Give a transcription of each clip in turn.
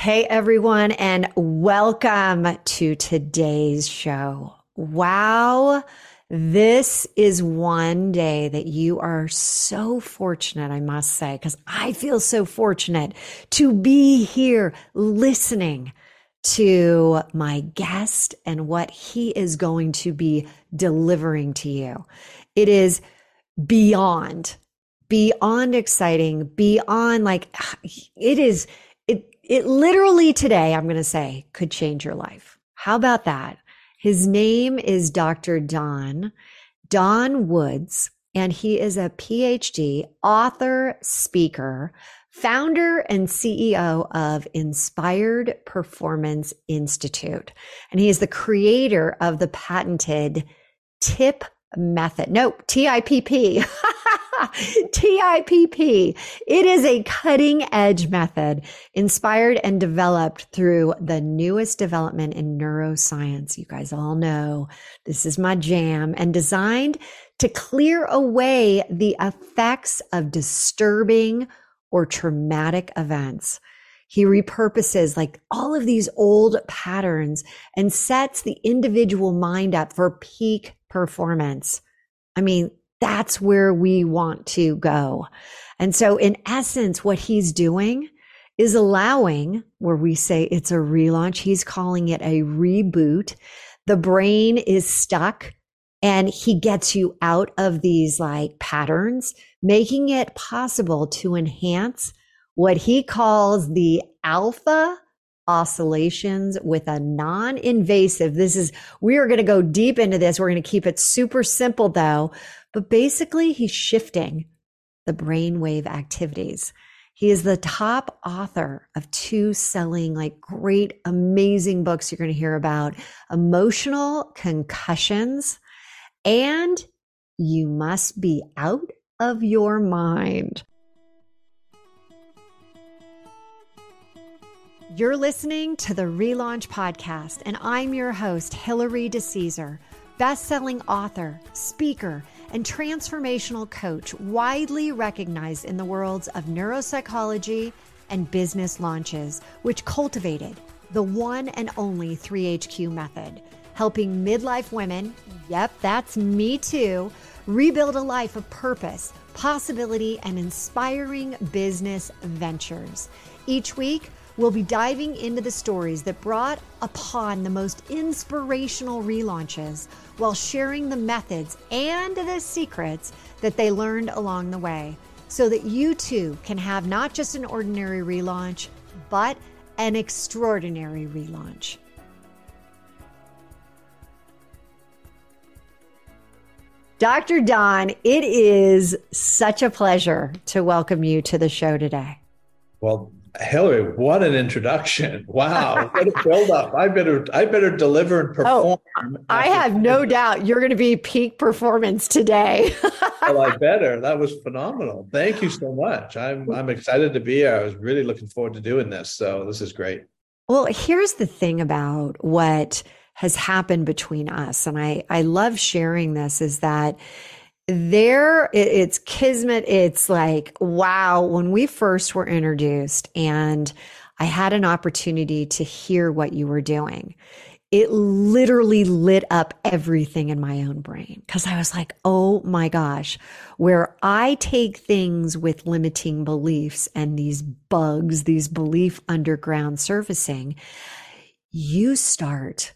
Hey, everyone, and welcome to today's show. Wow. This is one day that you are so fortunate, I must say, because I feel so fortunate to be here listening to my guest and what he is going to be delivering to you. It is beyond, beyond exciting, beyond like it is it literally today, I'm going to say, could change your life. How about that? His name is Dr. Don, Don Woods, and he is a PhD, author, speaker, founder, and CEO of Inspired Performance Institute. And he is the creator of the patented TIP method. Nope, TIPP. TIPP. It is a cutting edge method inspired and developed through the newest development in neuroscience. You guys all know this is my jam and designed to clear away the effects of disturbing or traumatic events. He repurposes like all of these old patterns and sets the individual mind up for peak performance. I mean, that's where we want to go. And so, in essence, what he's doing is allowing where we say it's a relaunch, he's calling it a reboot. The brain is stuck and he gets you out of these like patterns, making it possible to enhance what he calls the alpha oscillations with a non invasive. This is, we are going to go deep into this. We're going to keep it super simple though. But basically, he's shifting the brainwave activities. He is the top author of two selling, like great, amazing books you're going to hear about emotional concussions and you must be out of your mind. You're listening to the Relaunch Podcast, and I'm your host, Hilary DeCesare, best-selling author, speaker, and transformational coach, widely recognized in the worlds of neuropsychology and business launches, which cultivated the one and only 3HQ method, helping midlife women, yep, that's me too, rebuild a life of purpose, possibility, and inspiring business ventures. Each week, We'll be diving into the stories that brought upon the most inspirational relaunches while sharing the methods and the secrets that they learned along the way so that you too can have not just an ordinary relaunch, but an extraordinary relaunch. Dr. Don, it is such a pleasure to welcome you to the show today. Well, Hilary, what an introduction! Wow, what a build up! I better, I better deliver and oh, perform. Oh, I have no doubt you're going to be peak performance today. well, I better. That was phenomenal. Thank you so much. I'm, I'm excited to be here. I was really looking forward to doing this. So this is great. Well, here's the thing about what has happened between us, and I, I love sharing this. Is that there it, it's kismet. It's like wow when we first were introduced and i had an opportunity to hear what you were doing it literally lit up everything in my own brain because i was like oh my gosh where i take things with limiting beliefs and these bugs these belief underground surfacing you start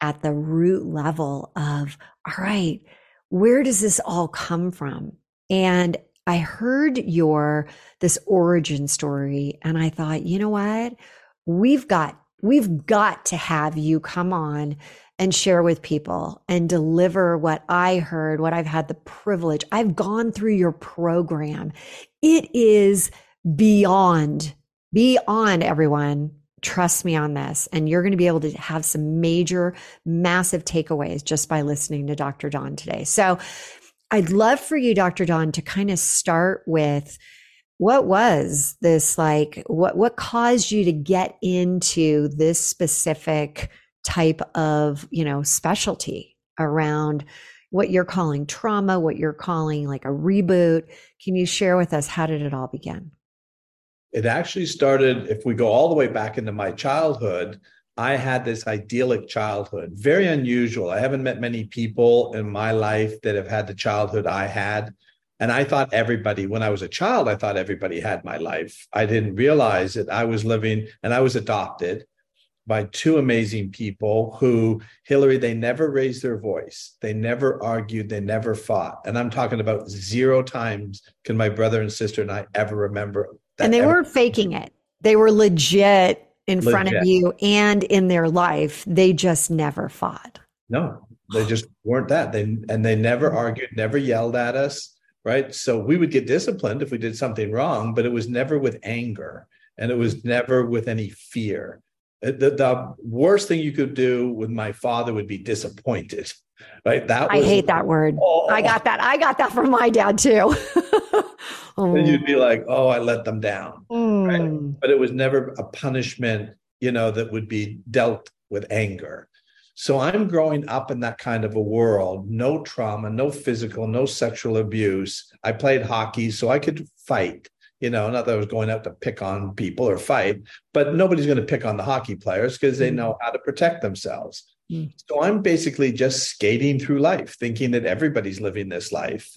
at the root level of all right where does this all come from? And I heard your this origin story and I thought, you know what? We've got we've got to have you come on and share with people and deliver what I heard, what I've had the privilege. I've gone through your program. It is beyond beyond everyone trust me on this. And you're going to be able to have some major, massive takeaways just by listening to Dr. Don today. So I'd love for you, Dr. Don, to kind of start with what was this like what what caused you to get into this specific type of you know specialty around what you're calling trauma what you're calling like a reboot can you share with us how did it all begin It actually started, if we go all the way back into my childhood, I had this idyllic childhood, very unusual. I haven't met many people in my life that have had the childhood I had. And I thought everybody, when I was a child, I thought everybody had my life. I didn't realize that I was living and I was adopted by two amazing people who, Hilary, they never raised their voice. They never argued. They never fought. And I'm talking about zero times can my brother and sister and I ever remember and they weren't faking it. They were legit in legit. front of you and in their life. They just never fought. No, they just weren't that. They and they never mm-hmm. argued, never yelled at us, right? So we would get disciplined if we did something wrong, but it was never with anger and it was mm-hmm. never with any fear. The, the worst thing you could do with my father would be disappointed right that was, i hate that word oh, i got that i got that from my dad too oh. and you'd be like oh i let them down mm. right? but it was never a punishment you know that would be dealt with anger so i'm growing up in that kind of a world no trauma no physical no sexual abuse i played hockey so i could fight you know, not that I was going out to pick on people or fight, but nobody's going to pick on the hockey players because they mm. know how to protect themselves. Mm. So I'm basically just skating through life, thinking that everybody's living this life.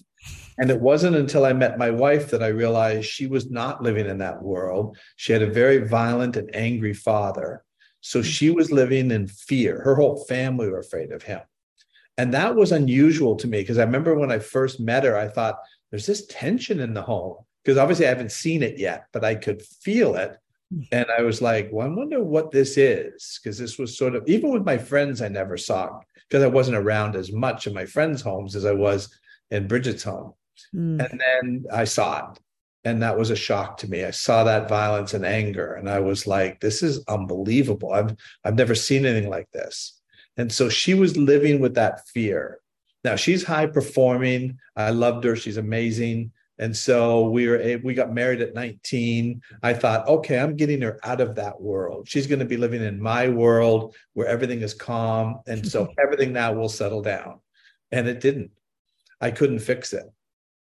And it wasn't until I met my wife that I realized she was not living in that world. She had a very violent and angry father. So mm. she was living in fear. Her whole family were afraid of him. And that was unusual to me because I remember when I first met her, I thought, there's this tension in the home because obviously I haven't seen it yet, but I could feel it. And I was like, well, I wonder what this is. Because this was sort of, even with my friends, I never saw because I wasn't around as much in my friends' homes as I was in Bridget's home. Mm. And then I saw it. And that was a shock to me. I saw that violence and anger. And I was like, this is unbelievable. I've I've never seen anything like this. And so she was living with that fear. Now she's high performing. I loved her. She's amazing. And so we were we got married at 19. I thought, okay, I'm getting her out of that world. She's going to be living in my world where everything is calm. And so everything now will settle down. And it didn't. I couldn't fix it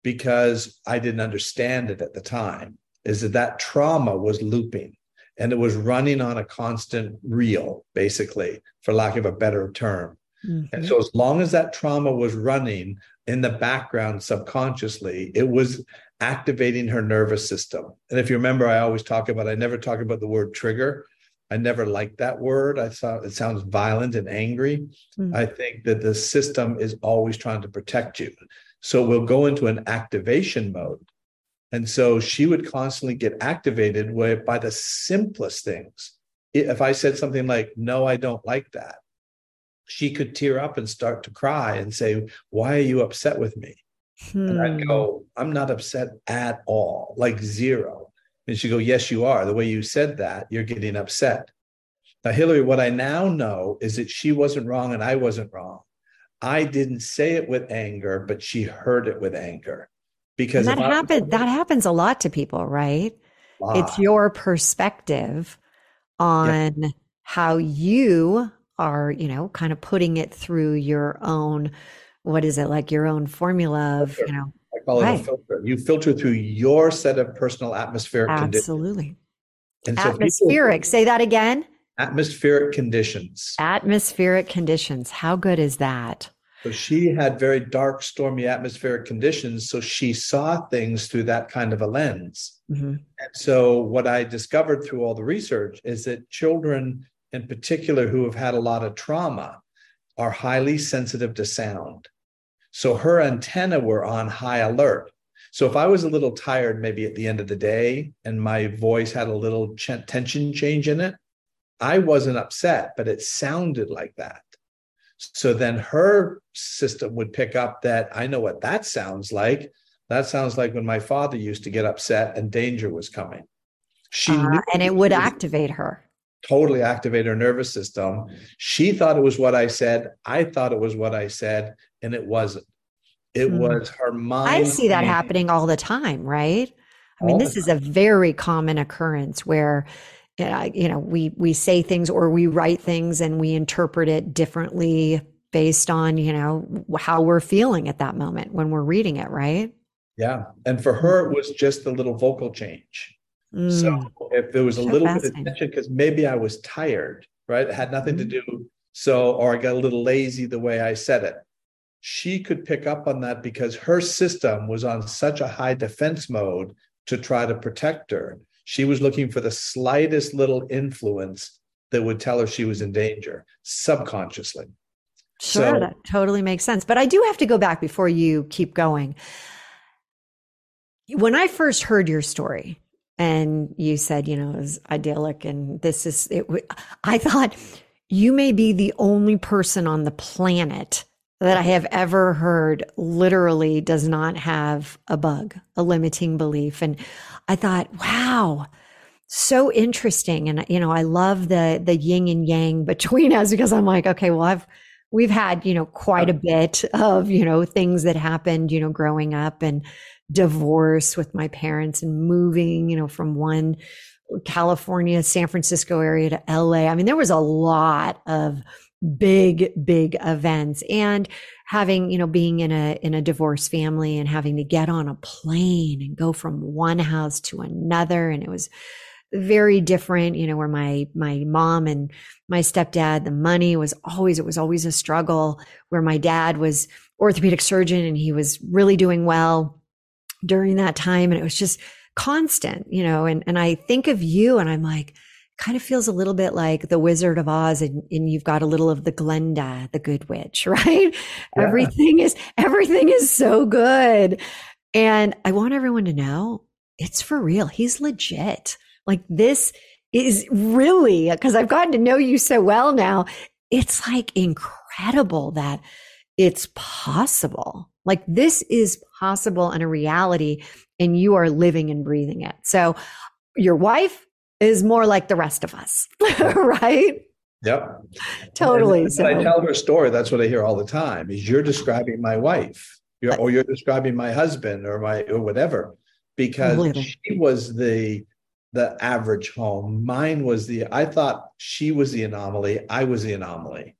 because I didn't understand it at the time. Is that that trauma was looping and it was running on a constant reel, basically, for lack of a better term. Mm-hmm. And so, as long as that trauma was running in the background subconsciously, it was activating her nervous system. And if you remember, I always talk about, I never talk about the word trigger. I never liked that word. I thought it sounds violent and angry. Mm-hmm. I think that the system is always trying to protect you. So we'll go into an activation mode. And so she would constantly get activated by the simplest things. If I said something like, No, I don't like that, she could tear up and start to cry and say, Why are you upset with me? Hmm. And I'd go, hmm. I'm not upset at all, like zero. And she'd go, Yes, you are. The way you said that, you're getting upset. Now, Hilary, what I now know is that she wasn't wrong and I wasn't wrong. I didn't say it with anger, but she heard it with anger. Because and that happens that happens a lot to people, right? It's your perspective on yeah. how you are, you know, kind of putting it through your own, what is it, like your own formula of, you know, I call it right. a filter. You filter through your set of personal atmospheric Absolutely. conditions. Absolutely. Atmospheric. People, Say that again. Atmospheric conditions. Atmospheric conditions. How good is that? So she had very dark, stormy atmospheric conditions. So she saw things through that kind of a lens. Mm-hmm. And so, what I discovered through all the research is that children in particular who have had a lot of trauma are highly sensitive to sound. So her antenna were on high alert. So if I was a little tired, maybe at the end of the day, and my voice had a little ch- tension change in it, I wasn't upset, but it sounded like that. So then her system would pick up that I know what that sounds like. That sounds like when my father used to get upset and danger was coming. She uh, and it would activate her totally activate her nervous system. She thought it was what I said. I thought it was what I said, and it wasn't. It hmm. was her mind. I see that happening all the time, right? I mean, this is a very common occurrence where you know we we say things or we write things and we interpret it differently based on you know how we're feeling at that moment when we're reading it right yeah and for her it was just a little vocal change Mm. So if there was a so little bit of tension, because maybe I was tired, right? It had nothing mm. to do. So, or I got a little lazy the way I said it. She could pick up on that because her system was on such a high defense mode to try to protect her. She was looking for the slightest little influence that would tell her she was in danger subconsciously. Sure, so, that totally makes sense. But I do have to go back before you keep going. When I first heard your story, and you said, you know, it was idyllic, and this is it. I thought you may be the only person on the planet that I have ever heard literally does not have a bug, a limiting belief. And I thought, wow, so interesting. And you know, I love the the yin and yang between us because I'm like, okay, well, I've we've had, you know, quite a bit of, you know, things that happened, you know, growing up and divorce with my parents and moving, you know, from one California, San Francisco area to LA. I mean, there was a lot of big, big events and having, you know, being in a, in a divorced family and having to get on a plane and go from one house to another. And it was, very different, you know, where my, my mom and my stepdad, the money was always, it was always a struggle where my dad was orthopedic surgeon and he was really doing well during that time. And it was just constant, you know, and, and I think of you and I'm like, kind of feels a little bit like the Wizard of Oz, and, and you've got a little of the Glinda, the Good Witch, right? Yeah. Everything is everything is so good, and I want everyone to know it's for real. He's legit. Like this is really, because I've gotten to know you so well now, it's like incredible that it's possible. Like this is possible and a reality, and you are living and breathing it. So your wife is more like the rest of us, right? Yep. Totally. And so. I tell her story, that's what I hear all the time is you're describing my wife. You're, or you're describing my husband or my or whatever because Literally. she was the the average home. Mine was the, I thought she was the anomaly. I was the anomaly.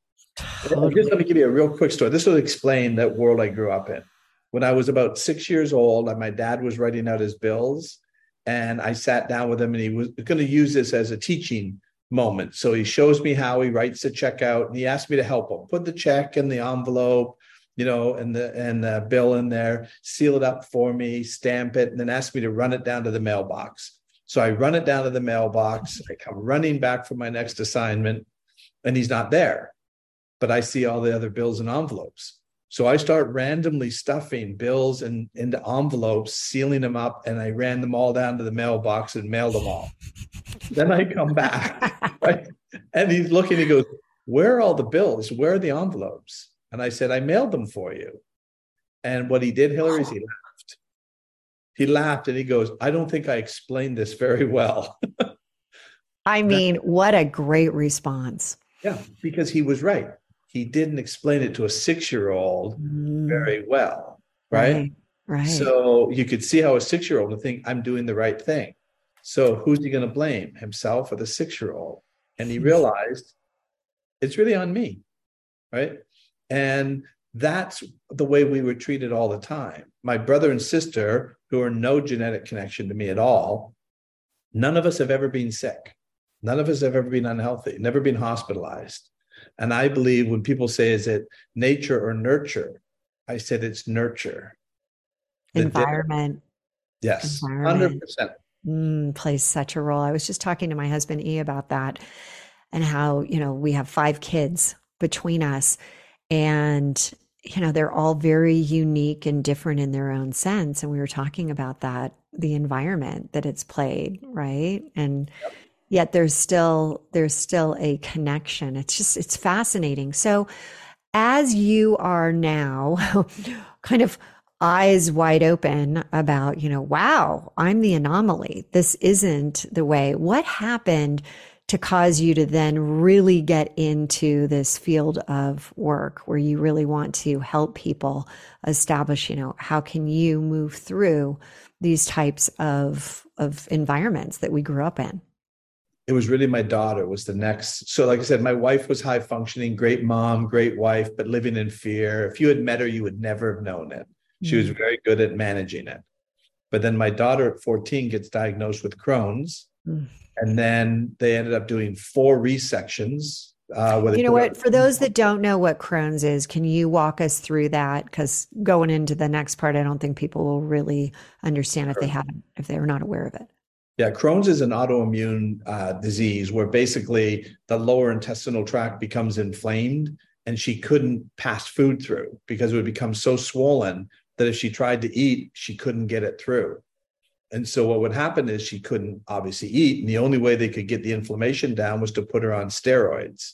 Totally. Just let me give you a real quick story. This will explain that world I grew up in. When I was about six years old, and my dad was writing out his bills, and I sat down with him, and he was going to use this as a teaching moment. So he shows me how he writes the check out, and he asked me to help him put the check in the envelope, you know, and the and the bill in there, seal it up for me, stamp it, and then ask me to run it down to the mailbox. So I run it down to the mailbox. I come running back for my next assignment, and he's not there. But I see all the other bills and envelopes. So I start randomly stuffing bills and into envelopes, sealing them up, and I ran them all down to the mailbox and mailed them all. then I come back, right? and he's looking. He goes, "Where are all the bills? Where are the envelopes?" And I said, "I mailed them for you." And what he did, Hilary, is he laughed. he laughed and he goes, I don't think I explained this very well. I mean, what a great response. Yeah, because he was right. He didn't explain it to a six year old mm. very well. Right? right? Right. So you could see how a six year old would think, I'm doing the right thing. So who's he going to blame, himself or the six year old? And he realized it's really on me. Right. And that's the way we were treated all the time. My brother and sister who are no genetic connection to me at all, none of us have ever been sick. None of us have ever been unhealthy, never been hospitalized. And I believe when people say, is it nature or nurture? I said it's nurture. Environment. yes, Environment. 100%. Mm, plays such a role. I was just talking to my husband E about that and how, you know, we have five kids between us. And you know, they're all very unique and different in their own sense. And we were talking about that, the environment that it's played, right? And yet there's still there's still a connection. It's just it's fascinating. So as you are now kind of eyes wide open about, you know, wow, I'm the anomaly. This isn't the way. What happened to cause you to then really get into this field of work where you really want to help people establish, you know, how can you move through these types of of environments that we grew up in? It was really my daughter was the next. So, like I said, my wife was high functioning, great mom, great wife, but living in fear. If you had met her, you would never have known it. She was mm. very good at managing it. But then my daughter at 14 gets diagnosed with Crohn's. Mm. And then they ended up doing four resections. Uh, you know what? For those that don't know what Crohn's is, can you walk us through that? Because going into the next part, I don't think people will really understand sure. if they haven't, if they're not aware of it. Yeah, Crohn's is an autoimmune uh, disease where basically the lower intestinal tract becomes inflamed and she couldn't pass food through because it would become so swollen that if she tried to eat, she couldn't get it through. And so what would happen is she couldn't obviously eat. And the only way they could get the inflammation down was to put her on steroids.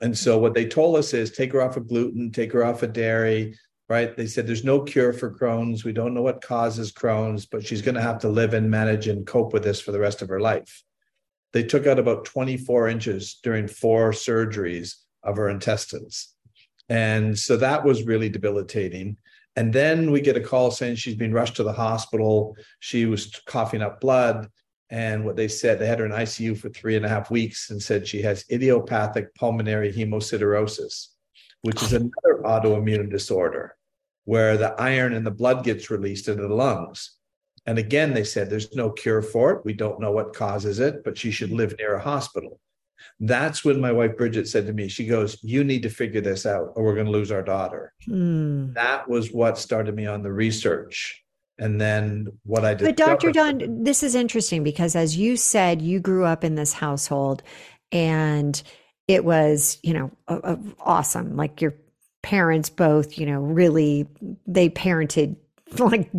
And so what they told us is take her off of gluten, take her off of dairy, right? They said there's no cure for Crohn's. We don't know what causes Crohn's, but she's going to have to live and manage and cope with this for the rest of her life. They took out about 24 inches during four surgeries of her intestines. And so that was really debilitating. And then we get a call saying she's been rushed to the hospital. She was coughing up blood. And what they said, they had her in ICU for three and a half weeks and said she has idiopathic pulmonary hemosiderosis, which is another autoimmune disorder where the iron in the blood gets released into the lungs. And again, they said there's no cure for it. We don't know what causes it, but she should live near a hospital. That's when my wife Bridget said to me, she goes, You need to figure this out or we're going to lose our daughter. Mm. That was what started me on the research. And then what I did. But Dr. Don, this is interesting because as you said, you grew up in this household and it was, you know, a, a awesome. Like your parents both, you know, really they parented like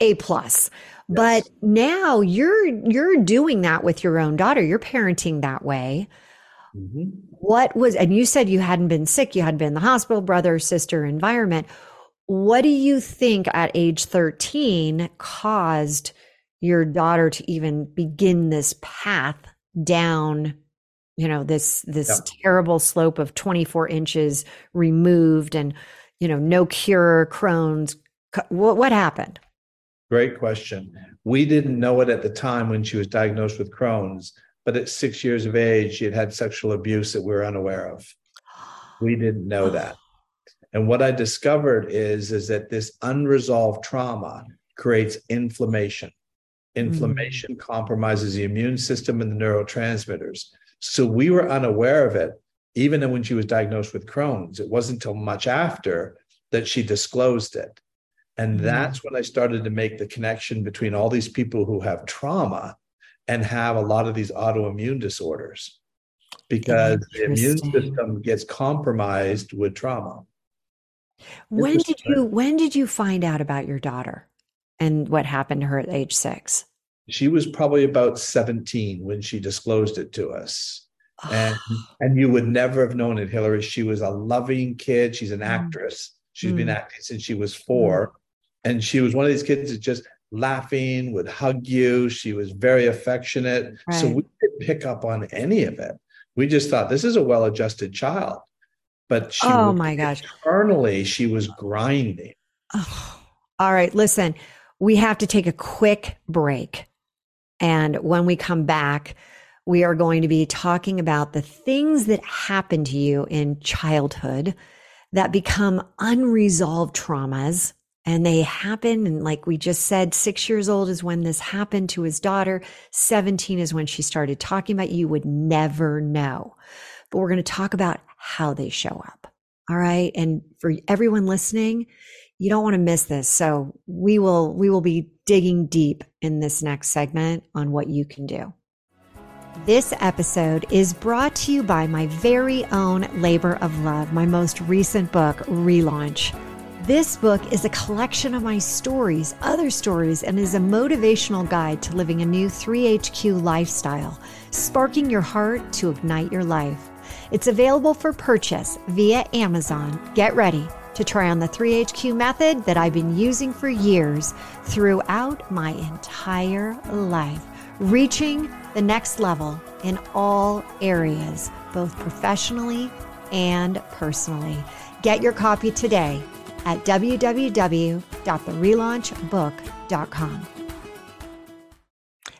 A plus. Yes. But now you're you're doing that with your own daughter. You're parenting that way. Mm-hmm. What was and you said you hadn't been sick, you hadn't been in the hospital, brother, sister environment. What do you think at age 13 caused your daughter to even begin this path down you know this this yep. terrible slope of 24 inches removed and you know no cure crohn's what what happened? Great question. We didn't know it at the time when she was diagnosed with crohn's but at 6 years of age she had had sexual abuse that we were unaware of. We didn't know that. And what i discovered is is that this unresolved trauma creates inflammation. Inflammation mm. compromises the immune system and the neurotransmitters so we were unaware of it, even when she was diagnosed with Crohn's. It wasn't until much after that she disclosed it. And mm-hmm. that's when I started to make the connection between all these people who have trauma and have a lot of these autoimmune disorders because the immune system gets compromised with trauma. When did you when did you find out about your daughter and what happened to her at age 6? She was probably about 17 when she disclosed it to us. And and you would never have known it, Hilary. She was a loving kid. She's an mm. actress. She's mm. been acting since she was four. Mm. And she was one of these kids that just laughing, would hug you. She was very affectionate. Right. So we didn't pick up on any of it. We just thought this is a well-adjusted child. But she oh my gosh. Internally, she was grinding. Oh. All right. Listen, we have to take a quick break. And when we come back, we are going to be talking about the things that happen to you in childhood that become unresolved traumas. And they happen. And like we just said, six years old is when this happened to his daughter. 17 is when she started talking about you would never know. But we're going to talk about how they show up. All right. And for everyone listening, you don't want to miss this. So we will we will be digging deep in this next segment on what you can do. This episode is brought to you by my very own Labor of Love, my most recent book, Relaunch. This book is a collection of my stories, other stories, and is a motivational guide to living a new 3HQ lifestyle, sparking your heart to ignite your life. It's available for purchase via Amazon. Get ready to try on the 3HQ method that I've been using for years throughout my entire life, reaching the next level in all areas, both professionally and personally. Get your copy today at www.therelaunchbook.com.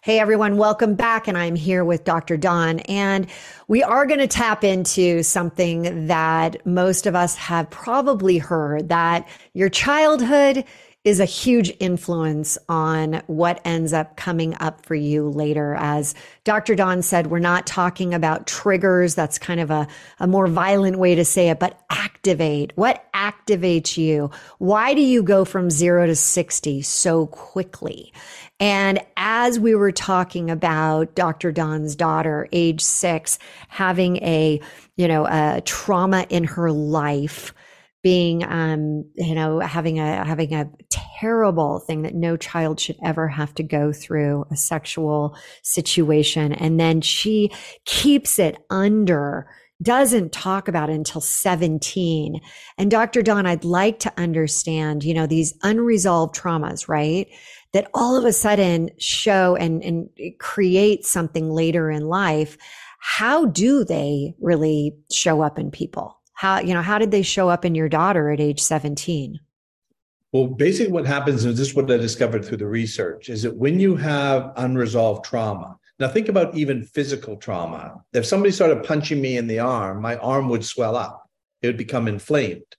Hey everyone, welcome back. And I'm here with Dr. Don. And we are going to tap into something that most of us have probably heard that your childhood is a huge influence on what ends up coming up for you later. As Dr. Don said, we're not talking about triggers. That's kind of a, a more violent way to say it, but activate. What activates you? Why do you go from zero to 60 so quickly? And as we were talking about Dr. Don's daughter, age six, having a, you know, a trauma in her life, being um, you know having a having a terrible thing that no child should ever have to go through a sexual situation. And then she keeps it under doesn't talk about until 17 and dr don i'd like to understand you know these unresolved traumas right? That all of a sudden show and and create something later in life. How do they really show up in people how, you know, how did they show up in your daughter at age 17? Well, basically, what happens is this is what I discovered through the research is that when you have unresolved trauma, now think about even physical trauma. If somebody started punching me in the arm, my arm would swell up, it would become inflamed.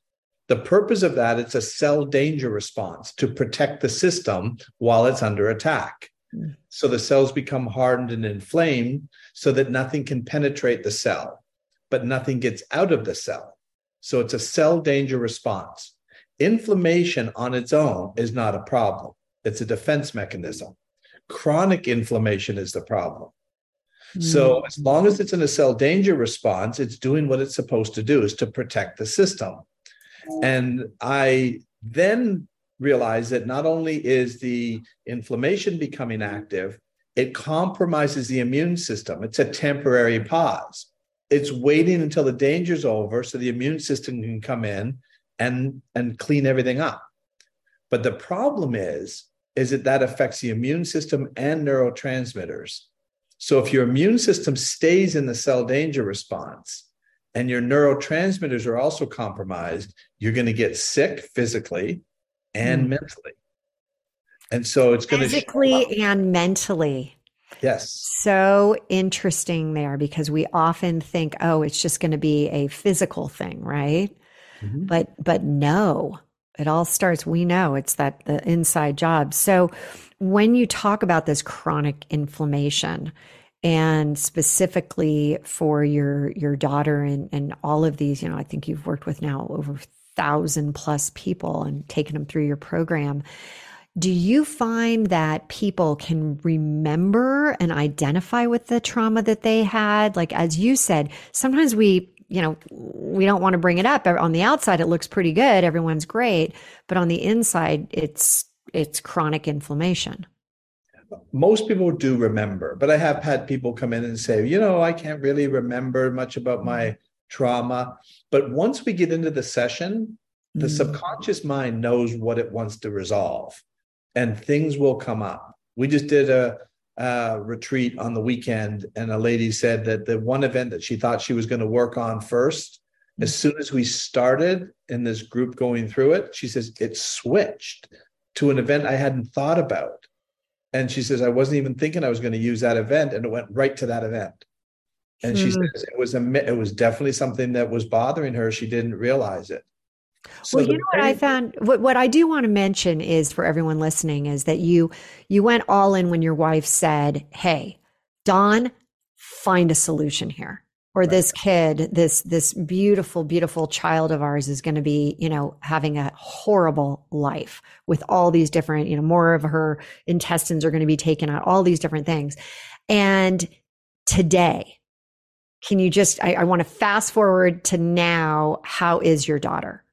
The purpose of that, it's a cell danger response to protect the system while it's under attack. Mm. So the cells become hardened and inflamed so that nothing can penetrate the cell but nothing gets out of the cell. So it's a cell danger response. Inflammation on its own is not a problem, it's a defense mechanism. Chronic inflammation is the problem. Mm. So as long as it's in a cell danger response, it's doing what it's supposed to do is to protect the system. And I then realized that not only is the inflammation becoming active, it compromises the immune system. It's a temporary pause it's waiting until the danger's over so the immune system can come in and and clean everything up. But the problem is is that that affects the immune system and neurotransmitters. So if your immune system stays in the cell danger response and your neurotransmitters are also compromised you're going to get sick physically and mm. mentally. And so it's going to physically and mentally Yes. So interesting there because we often think, oh, it's just going to be a physical thing, right? Mm-hmm. But but no, it all starts. We know it's that the inside job. So when you talk about this chronic inflammation, and specifically for your your daughter and and all of these, you know, I think you've worked with now over thousand plus people and taken them through your program do you find that people can remember and identify with the trauma that they had? Like, as you said, sometimes we, you know, we don't want to bring it up. On the outside, it looks pretty good. Everyone's great. But on the inside, it's, it's chronic inflammation. Most people do remember, but I have had people come in and say, you know, I can't really remember much about my trauma. But once we get into the session, the mm. subconscious mind knows what it wants to resolve and things will come up. We just did a, a retreat on the weekend, and a lady said that the one event that she thought she was going to work on first, as soon as we started in this group going through it, she says it switched to an event I hadn't thought about. And she says, I wasn't even thinking I was going to use that event, and it went right to that event. And she hmm. says it was a it was definitely something that was bothering her. She didn't realize it. So well, you know what I found. What what I do want to mention is for everyone listening is that you you went all in when your wife said, "Hey, Don, find a solution here." Or right. this kid, this this beautiful, beautiful child of ours is going to be, you know, having a horrible life with all these different, you know, more of her intestines are going to be taken out, all these different things. And today, can you just I, I want to fast forward to now. How is your daughter?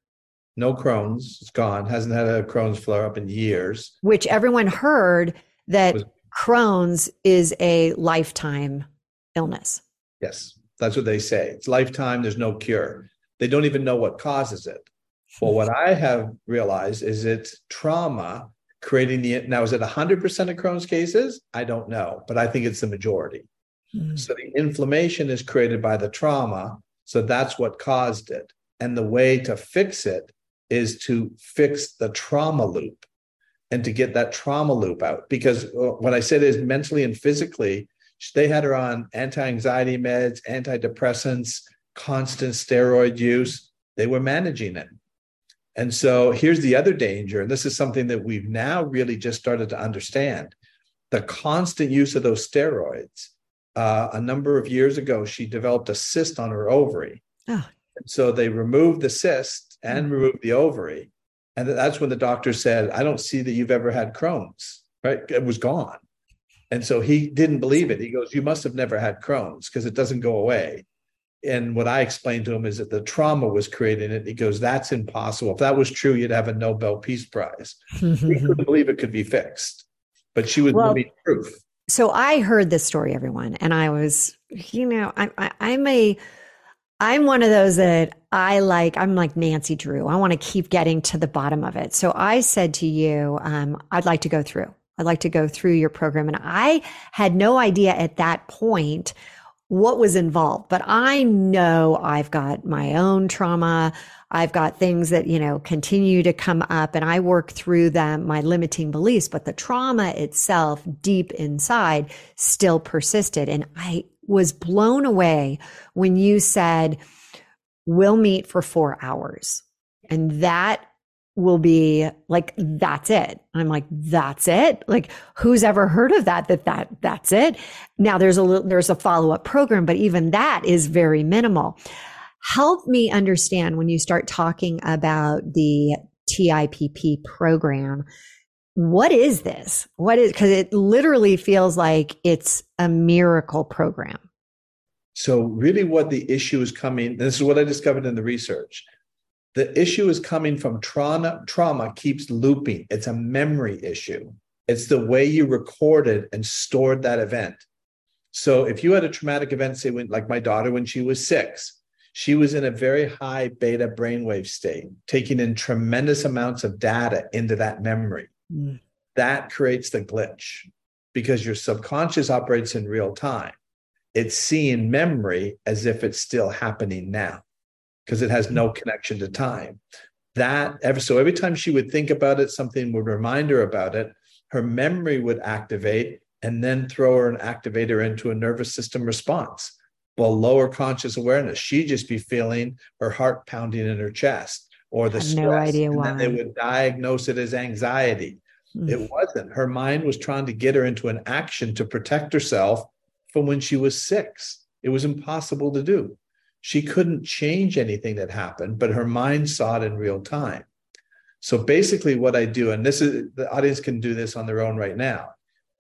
No Crohn's. It's gone. Hasn't had a Crohn's flare up in years. Which everyone heard that was, Crohn's is a lifetime illness. Yes, that's what they say. It's lifetime. There's no cure. They don't even know what causes it. Well, what I have realized is it's trauma creating the. Now, is it 100% of Crohn's cases? I don't know, but I think it's the majority. Mm. So the inflammation is created by the trauma. So that's what caused it. And the way to fix it is to fix the trauma loop and to get that trauma loop out. Because uh, what I said is mentally and physically, they had her on anti anxiety meds, antidepressants, constant steroid use. They were managing it. And so here's the other danger. And this is something that we've now really just started to understand the constant use of those steroids. Uh, a number of years ago, she developed a cyst on her ovary. Oh. So they removed the cyst and mm-hmm. removed the ovary. And that's when the doctor said, I don't see that you've ever had Crohn's, right? It was gone. And so he didn't believe it. He goes, You must have never had Crohn's because it doesn't go away. And what I explained to him is that the trauma was creating it. He goes, That's impossible. If that was true, you'd have a Nobel Peace Prize. he couldn't believe it could be fixed, but she was well, living proof. So I heard this story, everyone, and I was, you know, I, I, I'm a, I'm one of those that I like, I'm like Nancy Drew. I want to keep getting to the bottom of it. So I said to you, um, I'd like to go through. I'd like to go through your program. And I had no idea at that point what was involved, but I know I've got my own trauma. I've got things that, you know, continue to come up and I work through them, my limiting beliefs, but the trauma itself deep inside still persisted. And I was blown away when you said, we'll meet for four hours. And that will be like that's it. I'm like that's it? Like who's ever heard of that that that that's it? Now there's a little there's a follow-up program but even that is very minimal. Help me understand when you start talking about the tipp program what is this? What is because it literally feels like it's a miracle program so really what the issue is coming this is what i discovered in the research the issue is coming from trauma. Trauma keeps looping. It's a memory issue. It's the way you recorded and stored that event. So if you had a traumatic event, say when, like my daughter when she was six, she was in a very high beta brainwave state, taking in tremendous amounts of data into that memory. Mm. That creates the glitch because your subconscious operates in real time. It's seeing memory as if it's still happening now because it has no connection to time. That ever so every time she would think about it, something would remind her about it. Her memory would activate and then throw her and activate her into a nervous system response. Well, lower conscious awareness, she'd just be feeling her heart pounding in her chest or the stress. No idea why. And then they would diagnose it as anxiety. Mm. It wasn't. Her mind was trying to get her into an action to protect herself from when she was six. It was impossible to do. She couldn't change anything that happened, but her mind saw it in real time. So basically, what I do, and this is the audience can do this on their own right now.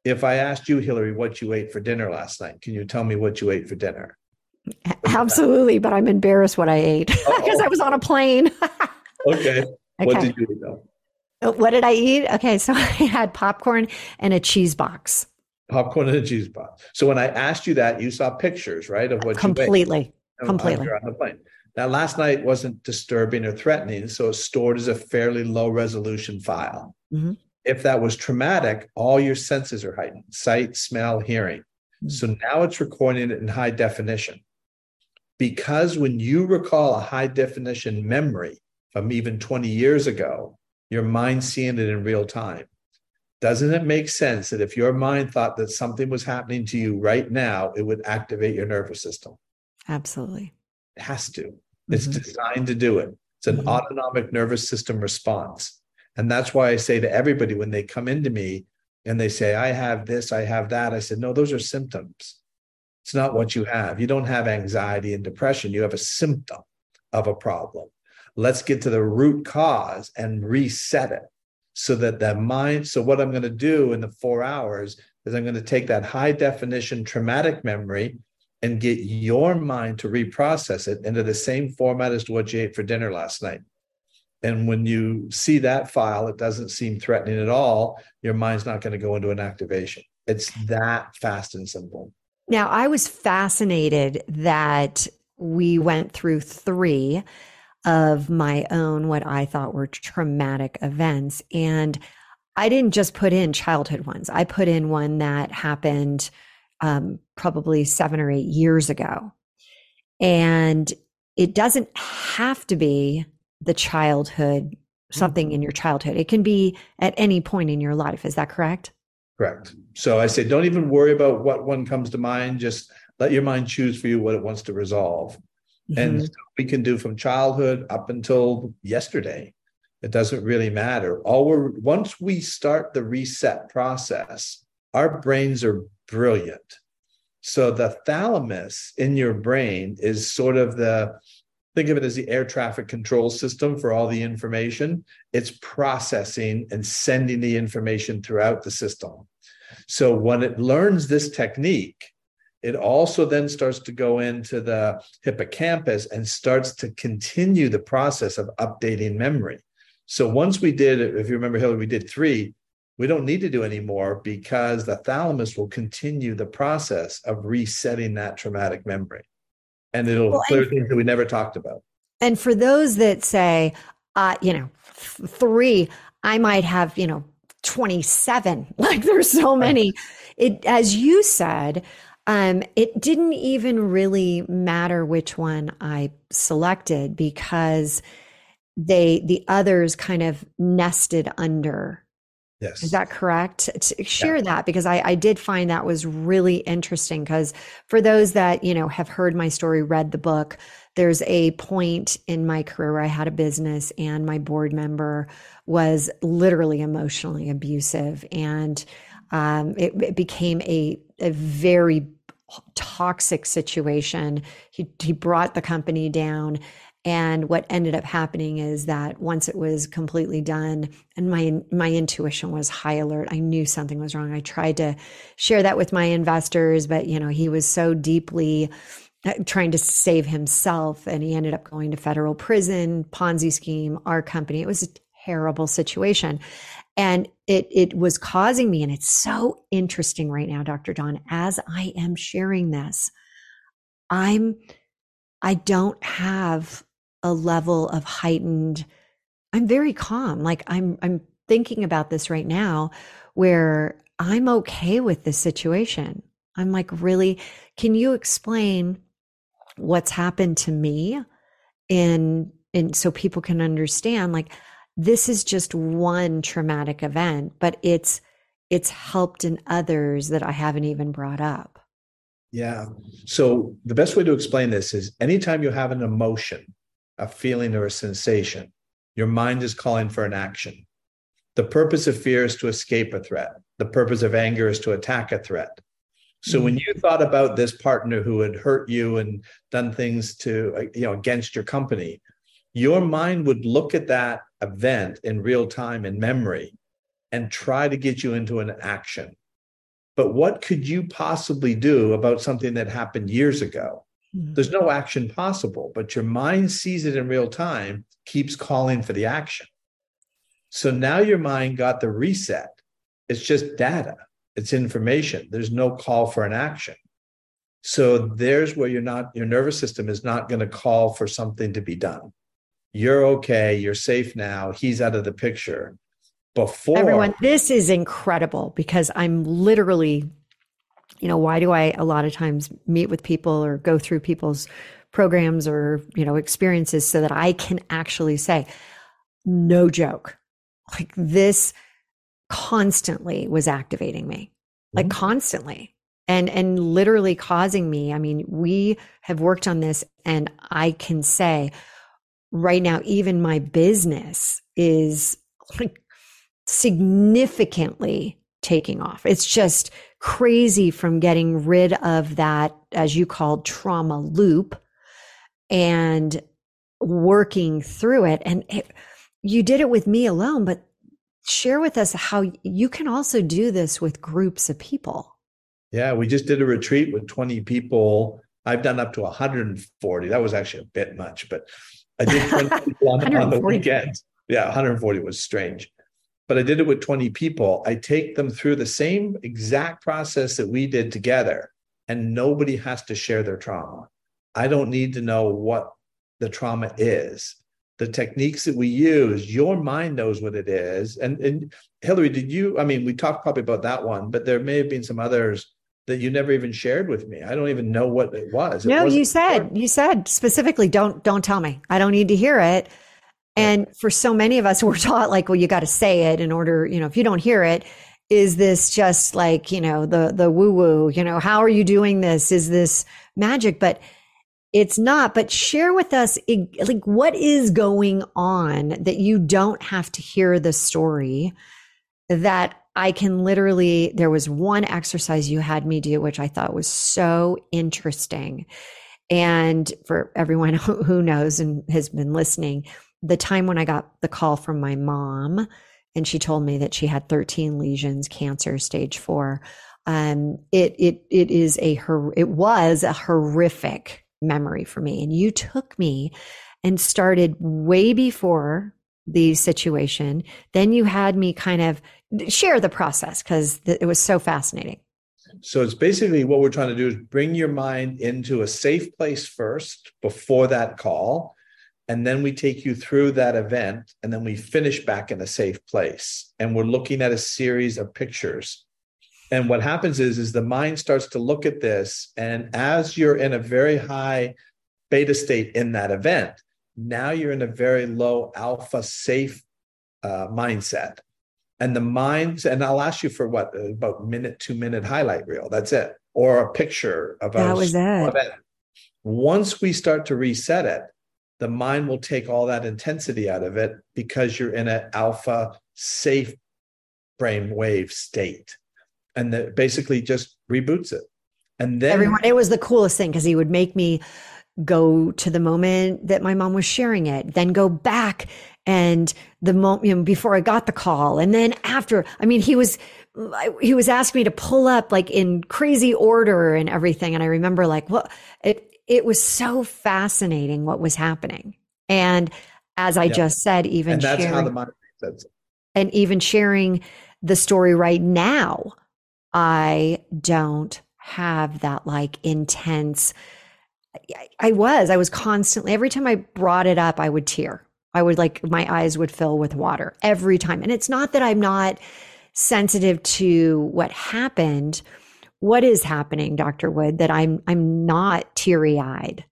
If I asked you, Hilary, what you ate for dinner last night, can you tell me what you ate for dinner? Absolutely, but I'm embarrassed what I ate because I was on a plane. okay. okay. What did you eat though? Uh, what did I eat? Okay, so I had popcorn and a cheese box. Popcorn and a cheese box. So when I asked you that, you saw pictures, right, of what you completely completely on the plane. Now, last night wasn't disturbing or threatening, so it's stored as a fairly low resolution file. Mm-hmm. If that was traumatic, all your senses are heightened sight, smell, hearing. Mm-hmm. So now it's recording it in high definition. Because when you recall a high definition memory from even 20 years ago, your mind seeing it in real time. Doesn't it make sense that if your mind thought that something was happening to you right now, it would activate your nervous system? Absolutely. It has to. It's mm-hmm. designed to do it. It's an mm-hmm. autonomic nervous system response. And that's why I say to everybody when they come into me and they say, I have this, I have that, I said, no, those are symptoms. It's not what you have. You don't have anxiety and depression. You have a symptom of a problem. Let's get to the root cause and reset it so that that mind. So, what I'm going to do in the four hours is I'm going to take that high definition traumatic memory and get your mind to reprocess it into the same format as what you ate for dinner last night. And when you see that file, it doesn't seem threatening at all. Your mind's not going to go into an activation. It's that fast and simple. Now, I was fascinated that we went through three of my own, what I thought were traumatic events. And I didn't just put in childhood ones, I put in one that happened um, probably seven or eight years ago. And it doesn't have to be the childhood, something in your childhood. It can be at any point in your life. Is that correct? Correct. So I say, don't even worry about what one comes to mind. Just let your mind choose for you what it wants to resolve. Mm-hmm. And we can do from childhood up until yesterday. It doesn't really matter. All we're once we start the reset process, our brains are brilliant. So the thalamus in your brain is sort of the think of it as the air traffic control system for all the information. It's processing and sending the information throughout the system. So when it learns this technique, it also then starts to go into the hippocampus and starts to continue the process of updating memory. So once we did, if you remember, Hilary, we did three. We don't need to do any more because the thalamus will continue the process of resetting that traumatic memory. And it'll well, clear things that we never talked about. And for those that say, uh, you know, three, I might have, you know, 27. Like there's so many. It, as you said, um, it didn't even really matter which one I selected because they the others kind of nested under Yes. Is that correct? To Share yeah. that because I, I did find that was really interesting. Because for those that, you know, have heard my story, read the book, there's a point in my career where I had a business and my board member was literally emotionally abusive. And um, it, it became a, a very toxic situation. He, he brought the company down and what ended up happening is that once it was completely done and my my intuition was high alert, I knew something was wrong. I tried to share that with my investors, but you know, he was so deeply uh, trying to save himself and he ended up going to federal prison, Ponzi scheme, our company. It was a terrible situation. And it it was causing me and it's so interesting right now, Dr. Don, as I am sharing this. I'm I don't have a level of heightened i'm very calm like i'm i'm thinking about this right now where i'm okay with this situation i'm like really can you explain what's happened to me in and so people can understand like this is just one traumatic event but it's it's helped in others that i haven't even brought up yeah so the best way to explain this is anytime you have an emotion a feeling or a sensation. Your mind is calling for an action. The purpose of fear is to escape a threat. The purpose of anger is to attack a threat. So when mm. you thought about this partner who had hurt you and done things to you know against your company, your mind would look at that event in real time in memory and try to get you into an action. But what could you possibly do about something that happened years ago? Mm-hmm. There's no action possible, but your mind sees it in real time, keeps calling for the action. So now your mind got the reset. It's just data, it's information. There's no call for an action. So there's where you're not, your nervous system is not going to call for something to be done. You're okay. You're safe now. He's out of the picture. Before everyone, this is incredible because I'm literally you know, why do I a lot of times meet with people or go through people's programs or, you know, experiences so that I can actually say, no joke, like this constantly was activating me, like mm-hmm. constantly and and literally causing me i mean we have worked on this and i can say right now even my business is like significantly taking off it's just crazy from getting rid of that, as you called trauma loop and working through it. And it, you did it with me alone, but share with us how you can also do this with groups of people. Yeah, we just did a retreat with 20 people. I've done up to 140. That was actually a bit much, but I did 20 people on, on the weekend. Yeah, 140 was strange but I did it with 20 people. I take them through the same exact process that we did together, and nobody has to share their trauma. I don't need to know what the trauma is. The techniques that we use, your mind knows what it is. And, and Hilary, did you? I mean, we talked probably about that one, but there may have been some others that you never even shared with me. I don't even know what it was. It no, you said you said specifically, don't don't tell me. I don't need to hear it. And for so many of us, we're taught like, well, you got to say it in order, you know, if you don't hear it, is this just like, you know, the, the woo woo, you know, how are you doing this? Is this magic? But it's not, but share with us like what is going on that you don't have to hear the story that I can literally, there was one exercise you had me do, which I thought was so interesting. And for everyone who knows and has been listening, the time when I got the call from my mom and she told me that she had 13 lesions, cancer stage four, um, it, it, it is a, it was a horrific memory for me. And you took me and started way before the situation. Then you had me kind of share the process because th- it was so fascinating. So it's basically what we're trying to do is bring your mind into a safe place first before that call. And then we take you through that event and then we finish back in a safe place. And we're looking at a series of pictures and what happens is is the mind starts to look at this and as you're in a very high beta state in that event now you're in a very low alpha safe uh, mindset and the minds and i'll ask you for what uh, about minute two minute highlight reel that's it or a picture of that was it. Event. once we start to reset it the mind will take all that intensity out of it because you're in an alpha safe brain wave state and that basically just reboots it. And then everyone, it was the coolest thing because he would make me go to the moment that my mom was sharing it, then go back and the moment you know, before I got the call, and then after. I mean, he was he was asking me to pull up like in crazy order and everything, and I remember like well, it it was so fascinating what was happening, and as I yeah. just said, even and that's sharing, how the mind says and even sharing the story right now I don't have that like intense. I was, I was constantly, every time I brought it up, I would tear. I would like, my eyes would fill with water every time. And it's not that I'm not sensitive to what happened. What is happening, Dr. Wood, that I'm, I'm not teary eyed?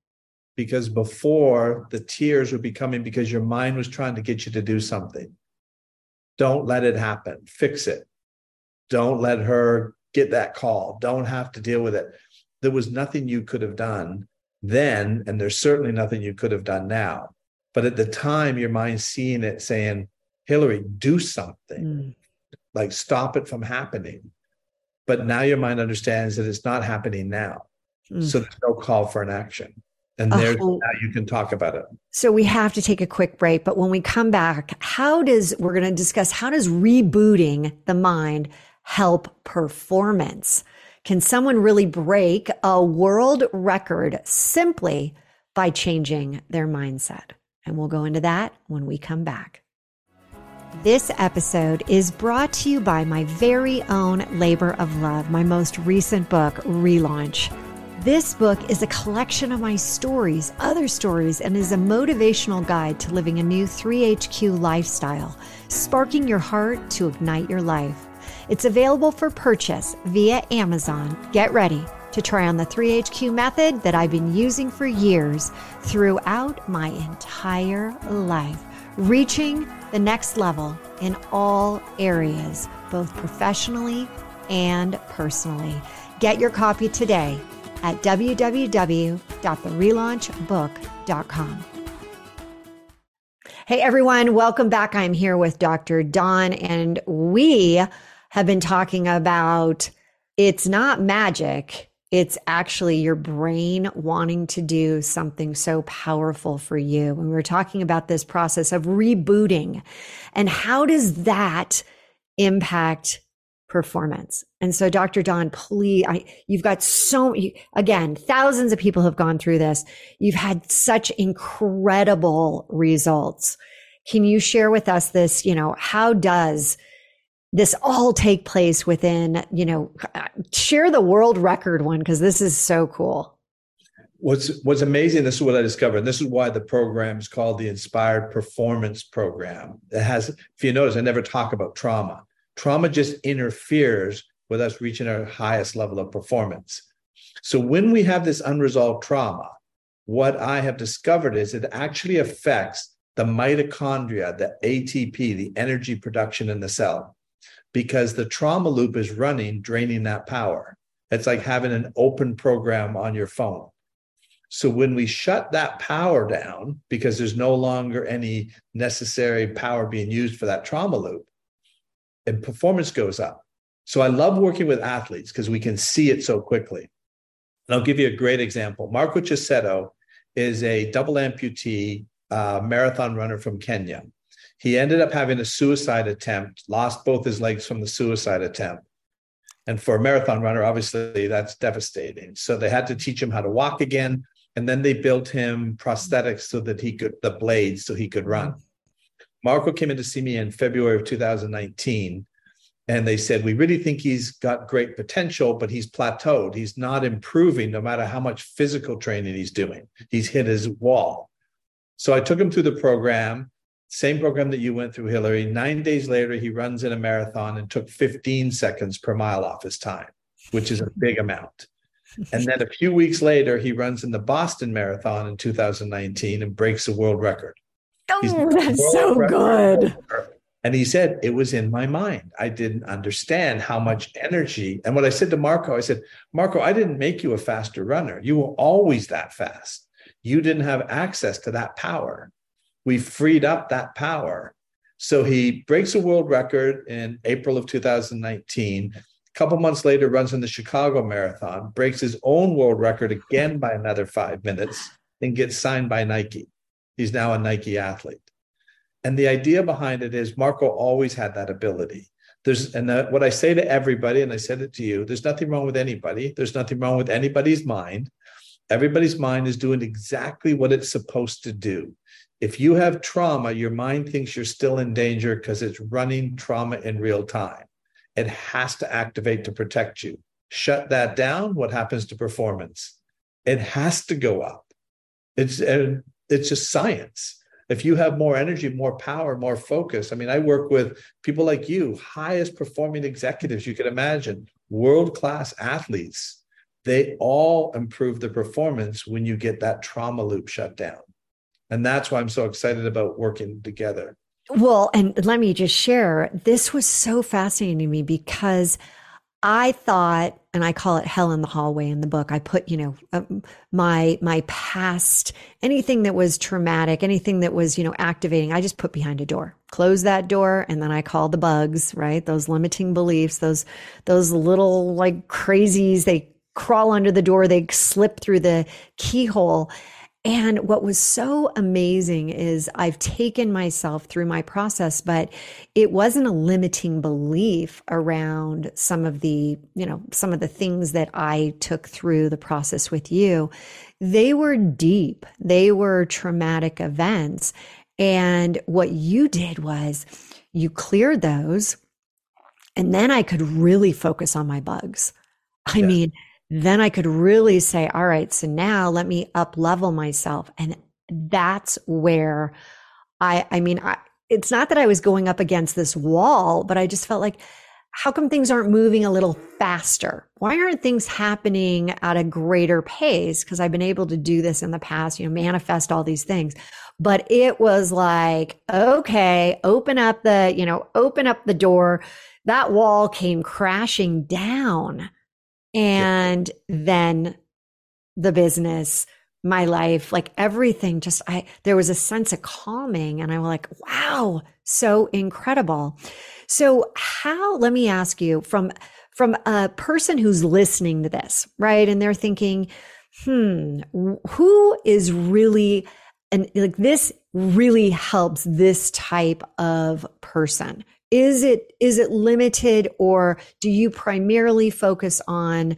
Because before the tears would be coming because your mind was trying to get you to do something. Don't let it happen. Fix it don't let her get that call. Don't have to deal with it. There was nothing you could have done then, and there's certainly nothing you could have done now. But at the time, your mind's seeing it saying, Hilary, do something, mm. like stop it from happening. But now your mind understands that it's not happening now. Mm. So there's no call for an action. And there now you can talk about it. So we have to take a quick break. But when we come back, how does, we're going to discuss how does rebooting the mind help performance? Can someone really break a world record simply by changing their mindset? And we'll go into that when we come back. This episode is brought to you by my very own labor of love, my most recent book, Relaunch. This book is a collection of my stories, other stories, and is a motivational guide to living a new 3HQ lifestyle, sparking your heart to ignite your life. It's available for purchase via Amazon. Get ready to try on the 3HQ method that I've been using for years throughout my entire life, reaching the next level in all areas, both professionally and personally. Get your copy today at www.therelaunchbook.com. Hey everyone, welcome back. I'm here with Dr. Don, and we have been talking about it's not magic. It's actually your brain wanting to do something so powerful for you. And we were talking about this process of rebooting and how does that impact performance? And so, Dr. Don, please, I, you've got so, again, thousands of people have gone through this. You've had such incredible results. Can you share with us this, you know, how does this all take place within, you know, share the world record one because this is so cool. What's what's amazing, this is what I discovered. This is why the program is called the Inspired Performance Program. It has, if you notice, I never talk about trauma. Trauma just interferes with us reaching our highest level of performance. So when we have this unresolved trauma, what I have discovered is it actually affects the mitochondria, the ATP, the energy production in the cell because the trauma loop is running, draining that power. It's like having an open program on your phone. So when we shut that power down, because there's no longer any necessary power being used for that trauma loop, and performance goes up. So I love working with athletes because we can see it so quickly. And I'll give you a great example. Marko Cheseto is a double amputee uh, marathon runner from Kenya. He ended up having a suicide attempt, lost both his legs from the suicide attempt. And for a marathon runner, obviously that's devastating. So they had to teach him how to walk again. And then they built him prosthetics so that he could, the blades, so he could run. Marko came in to see me in February of 2019 and they said we really think he's got great potential but he's plateaued he's not improving no matter how much physical training he's doing he's hit his wall so i took him through the program same program that you went through hilary nine days later he runs in a marathon and took 15 seconds per mile off his time which is a big amount and then a few weeks later he runs in the boston marathon in 2019 and breaks the world record oh, that's so good and he said, It was in my mind. I didn't understand how much energy. And what I said to Marko, I said, Marko, I didn't make you a faster runner. You were always that fast. You didn't have access to that power. We freed up that power. So he breaks a world record in April of 2019. A couple months later, runs in the Chicago Marathon, breaks his own world record again by another five minutes, and gets signed by Nike. He's now a Nike athlete. And the idea behind it is Marko always had that ability. There's and that, what I say to everybody, and I said it to you, there's nothing wrong with anybody. There's nothing wrong with anybody's mind. Everybody's mind is doing exactly what it's supposed to do. If you have trauma, your mind thinks you're still in danger because it's running trauma in real time. It has to activate to protect you. Shut that down. What happens to performance? It has to go up. It's it's just science if you have more energy, more power, more focus. I mean, I work with people like you, highest performing executives you can imagine, world class athletes. They all improve the performance when you get that trauma loop shut down. And that's why I'm so excited about working together. Well, and let me just share this was so fascinating to me because I thought, and I call it hell in the hallway in the book. I put, you know, um, my my past, anything that was traumatic, anything that was, you know, activating. I just put behind a door, close that door, and then I call the bugs, right? Those limiting beliefs, those those little like crazies. They crawl under the door, they slip through the keyhole, and what was so amazing is I've taken myself through my process, but it wasn't a limiting belief around some of the, you know, some of the things that I took through the process with you. They were deep, they were traumatic events. And what you did was you cleared those. And then I could really focus on my bugs. I yeah. mean, then I could really say, all right, so now let me up level myself. And that's where I, I mean, I, it's not that I was going up against this wall, but I just felt like, how come things aren't moving a little faster? Why aren't things happening at a greater pace? Because I've been able to do this in the past, you know, manifest all these things. But it was like, okay, open up the, you know, open up the door. That wall came crashing down and then the business my life like everything just i there was a sense of calming and i'm like wow so incredible. So how let me ask you from from a person who's listening to this right and they're thinking hmm who is really and like this really helps this type of person is it is it limited or do you primarily focus on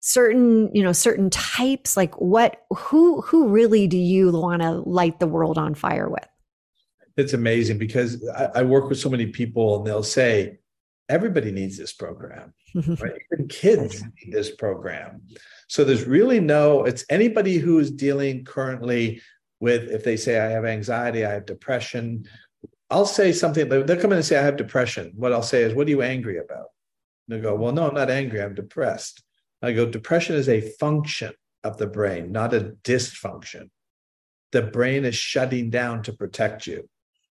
certain you know certain types? Like what who who really do you want to light the world on fire with? It's amazing because I, I work with so many people and they'll say everybody needs this program right? Even kids need this program. So there's really no it's anybody who is dealing currently with if they say i have anxiety i have depression I'll say something, they'll come in and say, I have depression. What I'll say is, What are you angry about? And they go, Well, no, I'm not angry. I'm depressed. I go, Depression is a function of the brain, not a dysfunction. The brain is shutting down to protect you.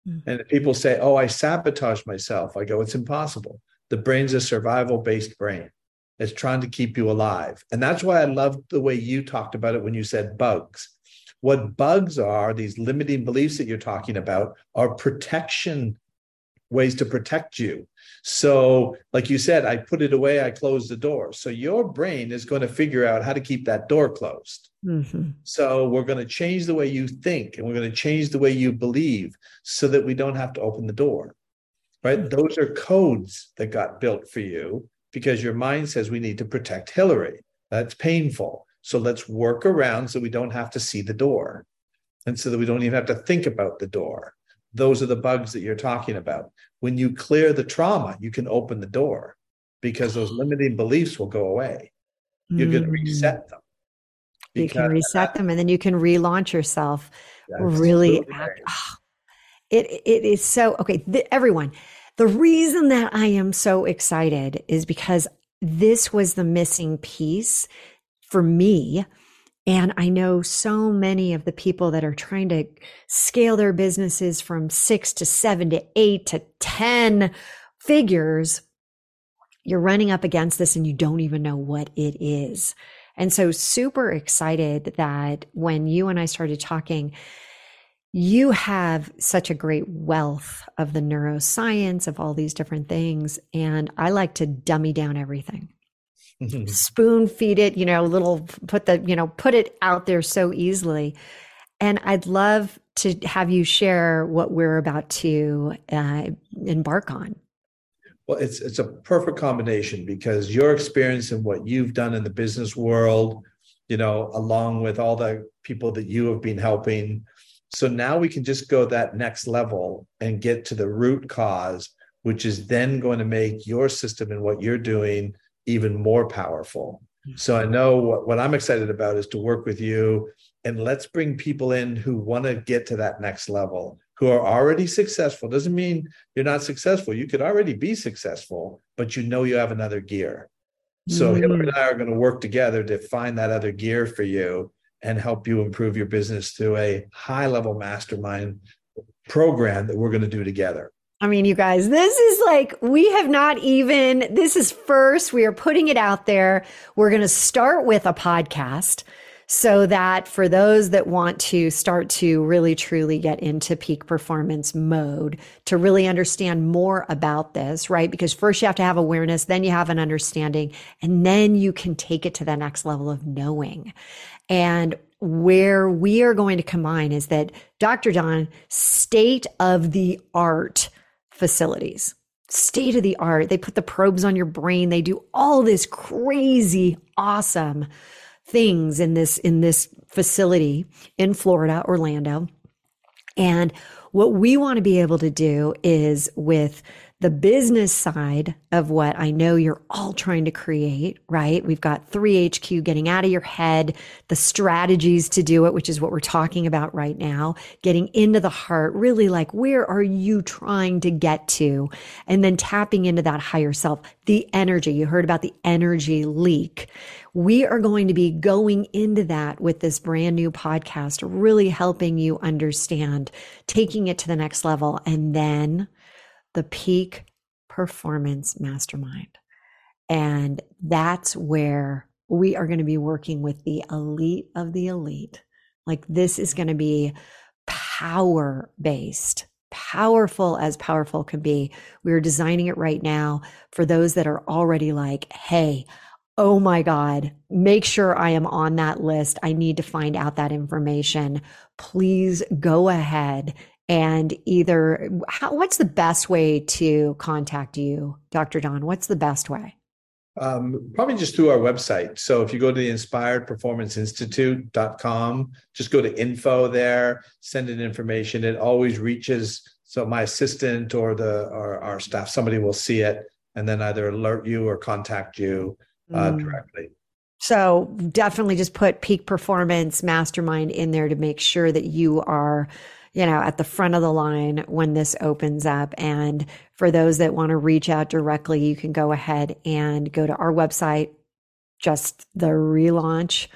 Mm-hmm. And people say, Oh, I sabotage myself. I go, It's impossible. The brain's a survival based brain. it's trying to keep you alive. And that's why I love the way you talked about it when you said bugs. What bugs are, these limiting beliefs that you're talking about, are protection ways to protect you. So, like you said, I put it away, I close the door. So, your brain is going to figure out how to keep that door closed. Mm-hmm. So, we're going to change the way you think and we're going to change the way you believe so that we don't have to open the door. Right? Mm-hmm. Those are codes that got built for you because your mind says we need to protect Hilary. That's painful. So let's work around so we don't have to see the door and so that we don't even have to think about the door. Those are the bugs that you're talking about. When you clear the trauma, you can open the door because those limiting beliefs will go away. You're mm. going to reset them. You can reset them and then you can relaunch yourself. Really, act, oh, it it is so okay. Th- everyone, the reason that I am so excited is because this was the missing piece for me. And I know so many of the people that are trying to scale their businesses from six to seven to eight to 10 figures. You're running up against this and you don't even know what it is. And so, super excited that when you and I started talking, you have such a great wealth of the neuroscience of all these different things. And I like to dummy down everything. Spoon feed it, you know, little put the, you know, put it out there so easily. And I'd love to have you share what we're about to uh, embark on. Well, it's it's a perfect combination because your experience and what you've done in the business world, you know, along with all the people that you have been helping, so now we can just go that next level and get to the root cause, which is then going to make your system and what you're doing even more powerful. So I know what, what I'm excited about is to work with you and let's bring people in who want to get to that next level, who are already successful. Doesn't mean you're not successful. You could already be successful, but you know you have another gear. So mm. Hilary and I are going to work together to find that other gear for you and help you improve your business through a high level mastermind program that we're going to do together. I mean, you guys, this is like, we have not even, this is first. We are putting it out there. We're going to start with a podcast so that for those that want to start to really truly get into peak performance mode to really understand more about this, right? Because first you have to have awareness, then you have an understanding, and then you can take it to the next level of knowing. And where we are going to combine is that Dr. Don, state of the art facilities, state of the art. They put the probes on your brain. They do all this crazy, awesome things in this, in this facility in Florida, Orlando. And what we want to be able to do is with the business side of what I know you're all trying to create, right? We've got 3HQ getting out of your head, the strategies to do it, which is what we're talking about right now, getting into the heart, really like where are you trying to get to? And then tapping into that higher self, the energy. You heard about the energy leak. We are going to be going into that with this brand new podcast, really helping you understand, taking it to the next level, and then the peak performance mastermind. And that's where we are going to be working with the elite of the elite. Like this is going to be power based, powerful as powerful can be. We are designing it right now for those that are already like, hey, oh my God, make sure I am on that list. I need to find out that information. Please go ahead and either how, what's the best way to contact you, Dr. Don? What's the best way? Um, probably just through our website. So if you go to the inspiredperformanceinstitute.com, just go to info there, send in information. It always reaches. So my assistant or the or our staff, somebody will see it and then either alert you or contact you uh, mm. directly. So definitely just put peak performance mastermind in there to make sure that you are you know, at the front of the line when this opens up. And for those that want to reach out directly, you can go ahead and go to our website, just the relaunch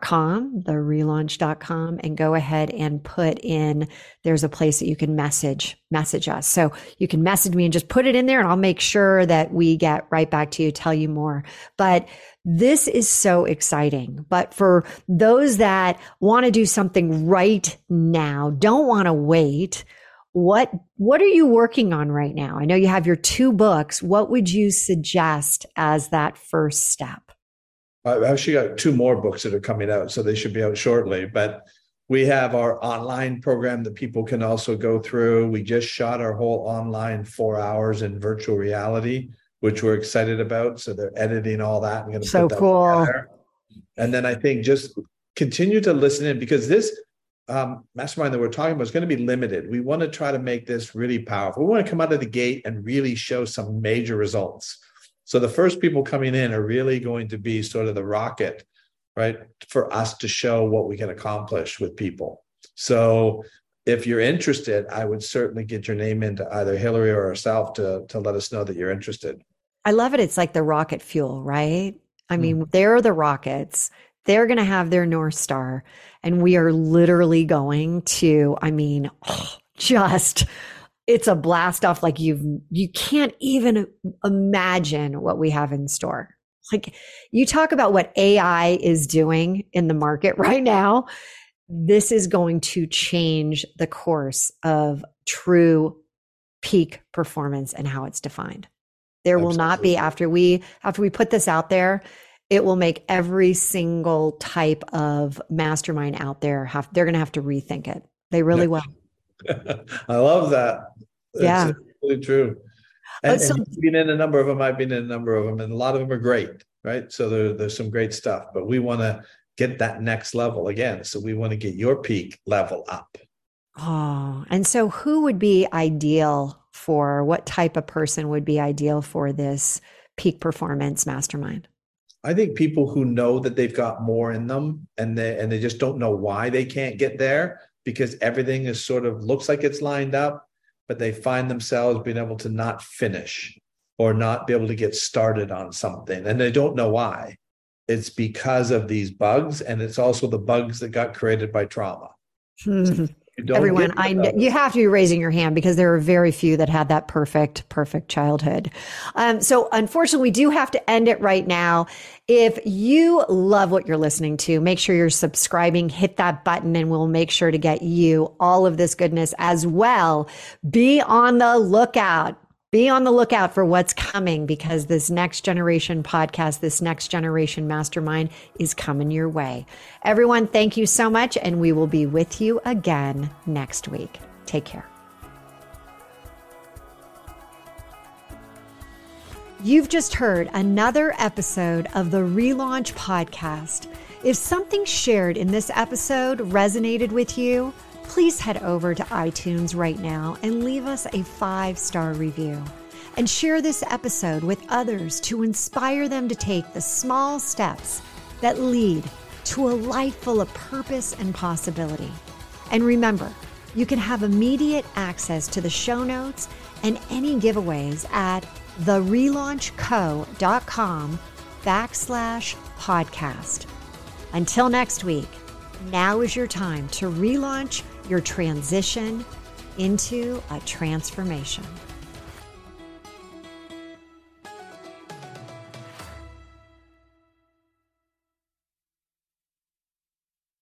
com, the relaunch.com, and go ahead and put in there's a place that you can message message us. So you can message me and just put it in there and I'll make sure that we get right back to you, tell you more. But this is so exciting. But for those that want to do something right now, don't want to wait, what what are you working on right now? I know you have your two books. What would you suggest as that first step? I've actually got two more books that are coming out, so they should be out shortly. But we have our online program that people can also go through. We just shot our whole online four hours in virtual reality, which we're excited about. So they're editing all that. and going to so cool. Together. And then I think just continue to listen in because this um, mastermind that we're talking about is going to be limited. We want to try to make this really powerful. We want to come out of the gate and really show some major results. So the first people coming in are really going to be sort of the rocket, right, for us to show what we can accomplish with people. So if you're interested, I would certainly get your name into either Hilary or herself to, to let us know that you're interested. I love it. It's like the rocket fuel, right? I mean, mm. they're the rockets. They're going to have their North Star. And we are literally going to, I mean, oh, just it's a blast off like you've you can't even imagine what we have in store like you talk about what ai is doing in the market right now this is going to change the course of true peak performance and how it's defined there Absolutely. will not be after we after we put this out there it will make every single type of mastermind out there have they're going to have to rethink it they really will I love that. That's yeah, really true. And, so, and you've been in a number of them. I've been in a number of them, and a lot of them are great, right? So there, there's some great stuff, but we want to get that next level again. So we want to get your peak level up. Oh, and so who would be ideal for what type of person would be ideal for this peak performance mastermind? I think people who know that they've got more in them and they and they just don't know why they can't get there because everything is sort of looks like it's lined up, but they find themselves being able to not finish or not be able to get started on something. And they don't know why. It's because of these bugs. And it's also the bugs that got created by trauma. Everyone, I you have to be raising your hand because there are very few that had that perfect, perfect childhood. Um, so unfortunately, we do have to end it right now. If you love what you're listening to, make sure you're subscribing, hit that button, and we'll make sure to get you all of this goodness as well. Be on the lookout be on the lookout for what's coming because this next generation podcast, this next generation mastermind is coming your way. Everyone, thank you so much, and we will be with you again next week. Take care. You've just heard another episode of the Relaunch Podcast. If something shared in this episode resonated with you, please head over to iTunes right now and leave us a five star review. And share this episode with others to inspire them to take the small steps that lead to a life full of purpose and possibility. And remember, you can have immediate access to the show notes and any giveaways at therelaunchco.com backslash podcast. Until next week, now is your time to relaunch your transition into a transformation.